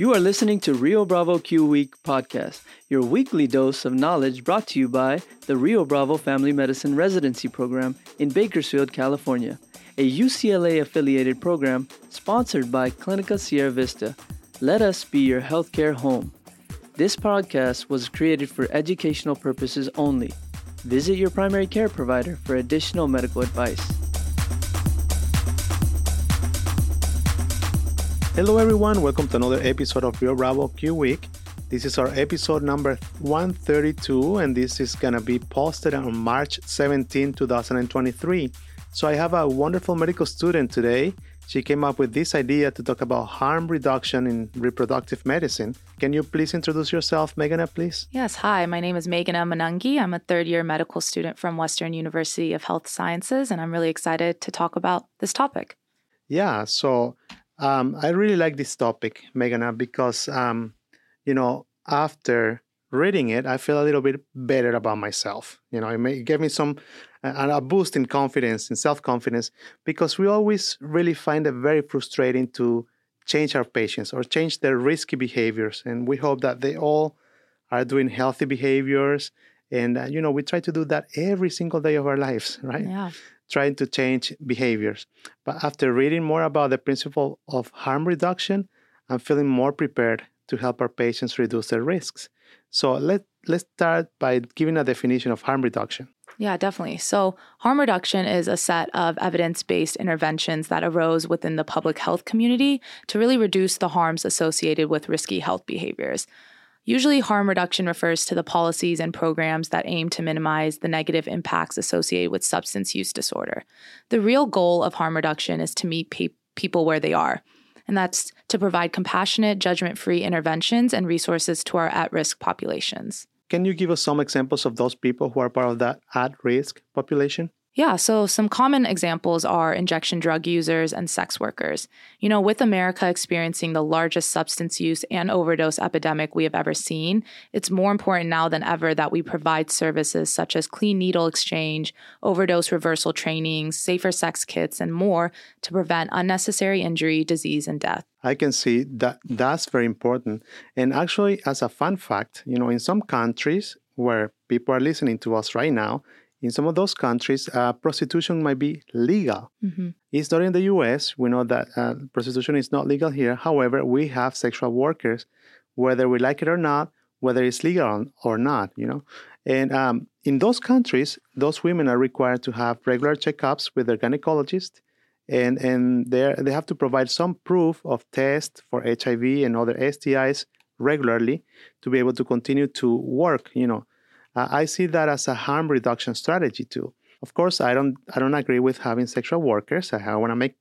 You are listening to Rio Bravo qWeek podcast, your weekly dose of knowledge brought to you by the Rio Bravo Family Medicine Residency Program in Bakersfield, California, a UCLA affiliated program sponsored by Clinica Sierra Vista. Let us be your healthcare home. This podcast was created for educational purposes only. Visit your primary care provider for additional medical advice. Hello, everyone. Welcome to another episode of Rio Bravo qWeek. This is our episode number 132, and this is going to be posted on March 17, 2023. So, I have a wonderful medical student today. She came up with this idea to talk about harm reduction in reproductive medicine. Can you please introduce yourself, Meghana, please? Yes, hi. My name is Meghana Munnangi. I'm a third year medical student from Western University of Health Sciences, and I'm really excited to talk about this topic. Yeah, so um, I really like this topic, Meghana, because um, you know after reading it, I feel a little bit better about myself. You know, it, may, it gave me some a boost in confidence, in self confidence, because we always really find it very frustrating to change our patients or change their risky behaviors, and we hope that they all are doing healthy behaviors. And uh, you know, we try to do that every single day of our lives, right? Yeah trying to change behaviors. But after reading more about the principle of harm reduction, I'm feeling more prepared to help our patients reduce their risks. So let, let's start by giving a definition of harm reduction. Yeah, definitely. So, harm reduction is a set of evidence based interventions that arose within the public health community to really reduce the harms associated with risky health behaviors. Usually, harm reduction refers to the policies and programs that aim to minimize the negative impacts associated with substance use disorder. The real goal of harm reduction is to meet pe- people where they are, and that's to provide compassionate, judgment free interventions and resources to our at risk populations. Can you give us some examples of those people who are part of that at risk population? Yeah, so some common examples are injection drug users and sex workers. You know, with America experiencing the largest substance use and overdose epidemic we have ever seen, it's more important now than ever that we provide services such as clean needle exchange, overdose reversal trainings, safer sex kits, and more to prevent unnecessary injury, disease, and death. I can see that that's very important. And actually, as a fun fact, you know, in some countries where people are listening to us right now, in some of those countries, uh, prostitution might be legal. Mm-hmm. It's not in the US. We know that uh, prostitution is not legal here. However, we have sexual workers, whether we like it or not, whether it's legal or not, you know. And um, in those countries, those women are required to have regular checkups with their gynecologist, and and they they have to provide some proof of test for HIV and other STIs regularly to be able to continue to work, you know, uh, I see that as a harm reduction strategy too. Of course, I don't I don't agree with having sexual workers. I, I want to make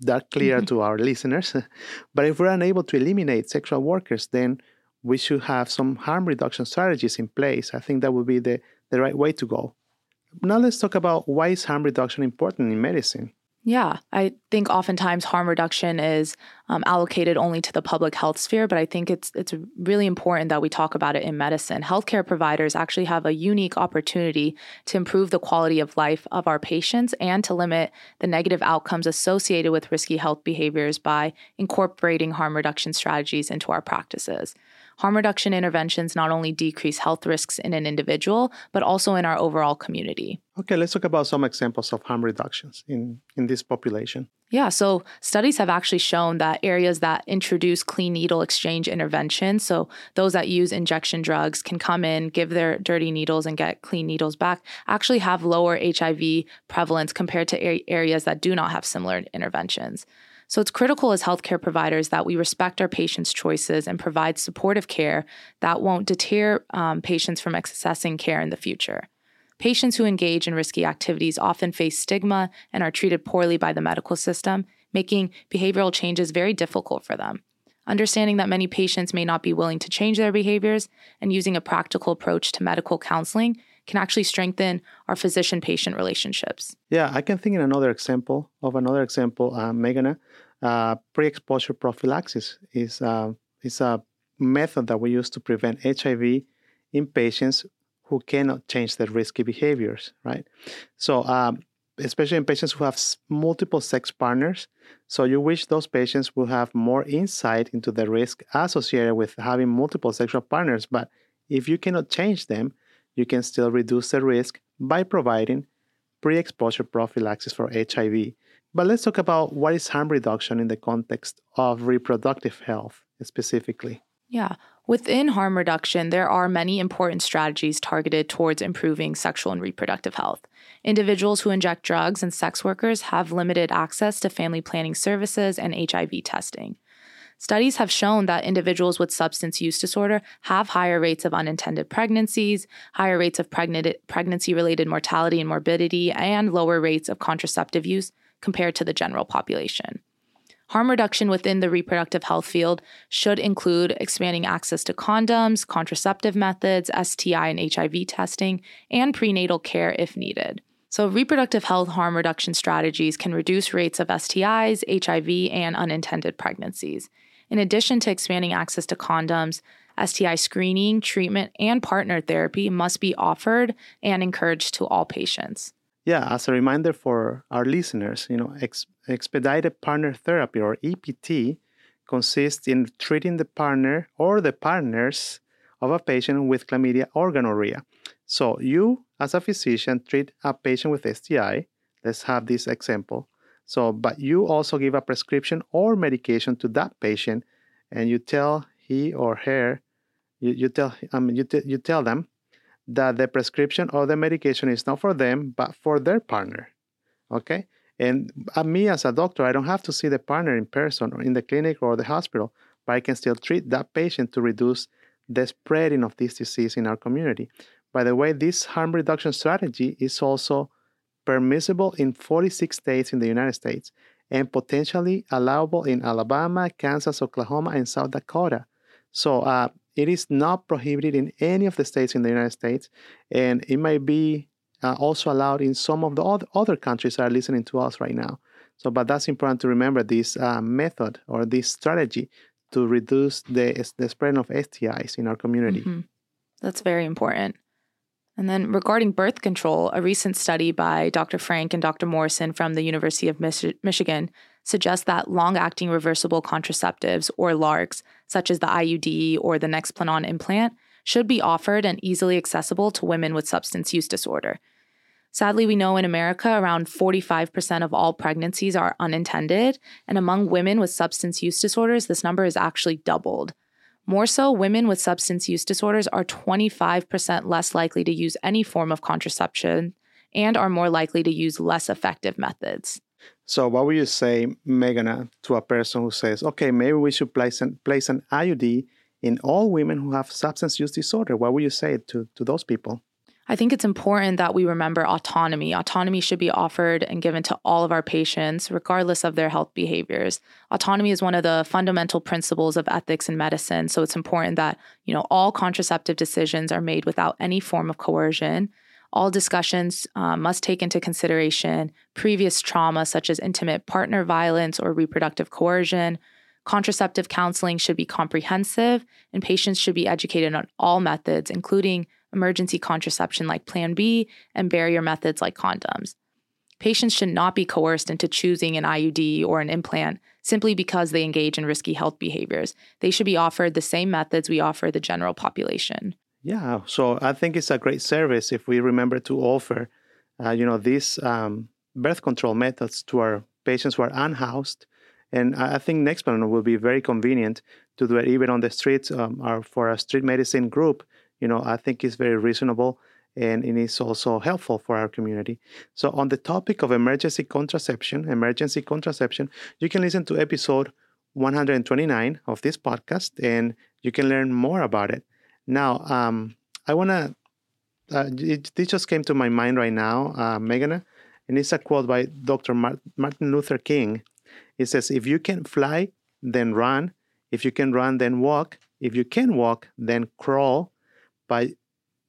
that clear mm-hmm. to our listeners. but if we're unable to eliminate sexual workers, then we should have some harm reduction strategies in place. I think that would be the, the right way to go. Now let's talk about why is harm reduction important in medicine. Yeah, I think oftentimes harm reduction is um, allocated only to the public health sphere, but I think it's it's really important that we talk about it in medicine. Healthcare providers actually have a unique opportunity to improve the quality of life of our patients and to limit the negative outcomes associated with risky health behaviors by incorporating harm reduction strategies into our practices. Harm reduction interventions not only decrease health risks in an individual, but also in our overall community. Okay, let's talk about some examples of harm reductions in, in this population. Yeah, so studies have actually shown that areas that introduce clean needle exchange interventions, so those that use injection drugs can come in, give their dirty needles, and get clean needles back, actually have lower HIV prevalence compared to areas that do not have similar interventions. So it's critical as healthcare providers that we respect our patients' choices and provide supportive care that won't deter um, patients from accessing care in the future. Patients who engage in risky activities often face stigma and are treated poorly by the medical system, making behavioral changes very difficult for them. Understanding that many patients may not be willing to change their behaviors and using a practical approach to medical counseling can actually strengthen our physician patient relationships. Yeah, I can think in another example of another example, uh, Meghana. Uh, pre-exposure prophylaxis is uh, is a method that we use to prevent HIV in patients who cannot change their risky behaviors, right? So um, especially in patients who have multiple sex partners. So you wish those patients will have more insight into the risk associated with having multiple sexual partners. But if you cannot change them, you can still reduce the risk by providing pre exposure prophylaxis for HIV. But let's talk about what is harm reduction in the context of reproductive health specifically. Yeah. Within harm reduction, there are many important strategies targeted towards improving sexual and reproductive health. Individuals who inject drugs and sex workers have limited access to family planning services and HIV testing. Studies have shown that individuals with substance use disorder have higher rates of unintended pregnancies, higher rates of pregnancy related mortality and morbidity, and lower rates of contraceptive use compared to the general population. Harm reduction within the reproductive health field should include expanding access to condoms, contraceptive methods, STI and HIV testing, and prenatal care if needed. So, reproductive health harm reduction strategies can reduce rates of STIs, HIV, and unintended pregnancies. In addition to expanding access to condoms, STI screening, treatment, and partner therapy must be offered and encouraged to all patients. Yeah, as a reminder for our listeners, you know, ex- expedited partner therapy or EPT consists in treating the partner or the partners of a patient with chlamydia or gonorrhea. So you, as a physician, treat a patient with STI. Let's have this example. So, but you also give a prescription or medication to that patient, and you tell he or her, you, you tell um, you, t- you tell them that the prescription or the medication is not for them, but for their partner. Okay, and uh, me as a doctor, I don't have to see the partner in person or in the clinic or the hospital, but I can still treat that patient to reduce the spreading of this disease in our community. By the way, this harm reduction strategy is also permissible in 46 states in the United States and potentially allowable in Alabama, Kansas, Oklahoma, and South Dakota. So uh, it is not prohibited in any of the states in the United States, and it might be uh, also allowed in some of the other countries that are listening to us right now. So, but that's important to remember this uh, method or this strategy to reduce the, the spread of STIs in our community. Mm-hmm. That's very important. And then regarding birth control, a recent study by Dr. Frank and Dr. Morrison from the University of Mich- Michigan suggests that long acting reversible contraceptives, or LARCs, such as the IUD or the Nexplanon implant, should be offered and easily accessible to women with substance use disorder. Sadly, we know in America around 45% of all pregnancies are unintended, and among women with substance use disorders, this number is actually doubled. More so, women with substance use disorders are 25% less likely to use any form of contraception and are more likely to use less effective methods. So, what would you say, Megan, uh, to a person who says, okay, maybe we should place an, place an IUD in all women who have substance use disorder? What would you say to, to those people? I think it's important that we remember autonomy. Autonomy should be offered and given to all of our patients, regardless of their health behaviors. Autonomy is one of the fundamental principles of ethics in medicine. So it's important that, you know, all contraceptive decisions are made without any form of coercion. All discussions uh, must take into consideration previous trauma, such as intimate partner violence or reproductive coercion. Contraceptive counseling should be comprehensive, and patients should be educated on all methods, including emergency contraception like Plan B, and barrier methods like condoms. Patients should not be coerced into choosing an IUD or an implant simply because they engage in risky health behaviors. They should be offered the same methods we offer the general population. Yeah, so I think it's a great service if we remember to offer, uh, you know, these um, birth control methods to our patients who are unhoused. And I think Nexplanon will be very convenient to do it even on the streets um, or for a street medicine group you know, I think it's very reasonable and it is also helpful for our community. So, on the topic of emergency contraception, emergency contraception, you can listen to episode 129 of this podcast and you can learn more about it. Now, um, I want to, uh, it, this just came to my mind right now, uh, Megan, and it's a quote by Dr. Martin Luther King. It says, If you can fly, then run. If you can run, then walk. If you can walk, then crawl but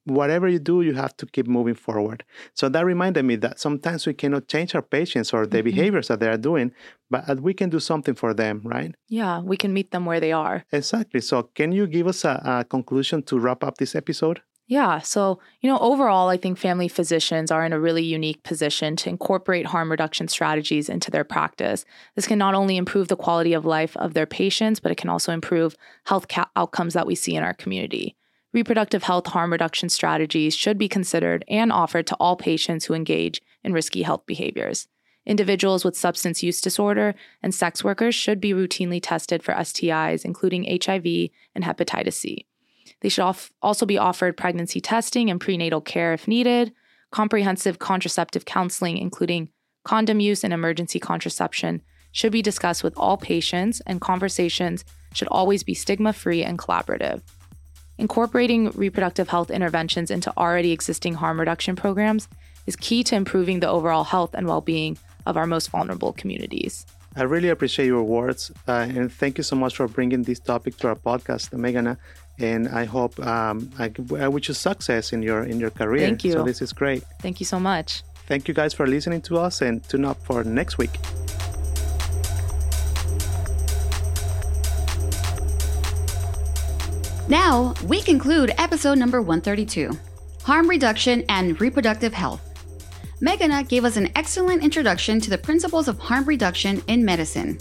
whatever you do, you have to keep moving forward. So that reminded me that sometimes we cannot change our patients or the mm-hmm. behaviors that they are doing, but we can do something for them, right? Yeah, we can meet them where they are. Exactly. So, can you give us a, a conclusion to wrap up this episode? Yeah. So, you know, overall, I think family physicians are in a really unique position to incorporate harm reduction strategies into their practice. This can not only improve the quality of life of their patients, but it can also improve health ca- outcomes that we see in our community. Reproductive health harm reduction strategies should be considered and offered to all patients who engage in risky health behaviors. Individuals with substance use disorder and sex workers should be routinely tested for STIs, including HIV and hepatitis C. They should also be offered pregnancy testing and prenatal care if needed, comprehensive contraceptive counseling, including condom use and emergency contraception, should be discussed with all patients, and conversations should always be stigma free and collaborative. Incorporating reproductive health interventions into already existing harm reduction programs is key to improving the overall health and well being of our most vulnerable communities. I really appreciate your words, uh, and thank you so much for bringing this topic to our podcast, Meghana. And I hope um, I, I wish you success in your in your career. Thank you. So this is great. Thank you so much. Thank you guys for listening to us, and tune up for next week. Now we conclude episode number 132: Harm Reduction and Reproductive Health. Meghana gave us an excellent introduction to the principles of harm reduction in medicine.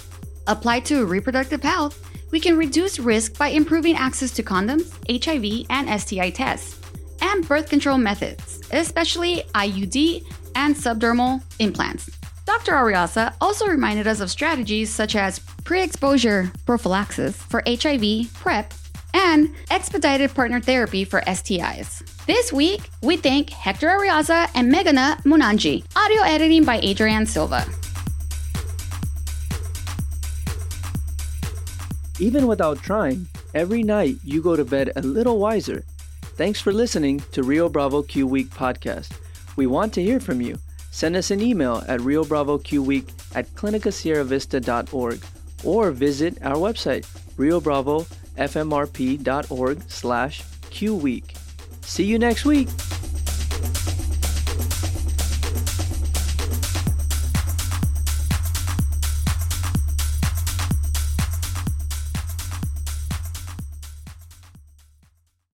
Applied to reproductive health, we can reduce risk by improving access to condoms, HIV and STI tests, and birth control methods, especially IUD and subdermal implants. Dr. Arreaza also reminded us of strategies such as pre exposure prophylaxis for HIV, PrEP, and expedited partner therapy for STIs. This week, we thank Hector Arreaza and Meghana Munnangi. Audio editing by Adrian Silva. Even without trying, every night you go to bed a little wiser. Thanks for listening to Rio Bravo Q Week podcast. We want to hear from you. Send us an email at Rio Bravo Q Week at clinicasierravista.org or visit our website, riobravofmrp.org slash Q Week. See you next week.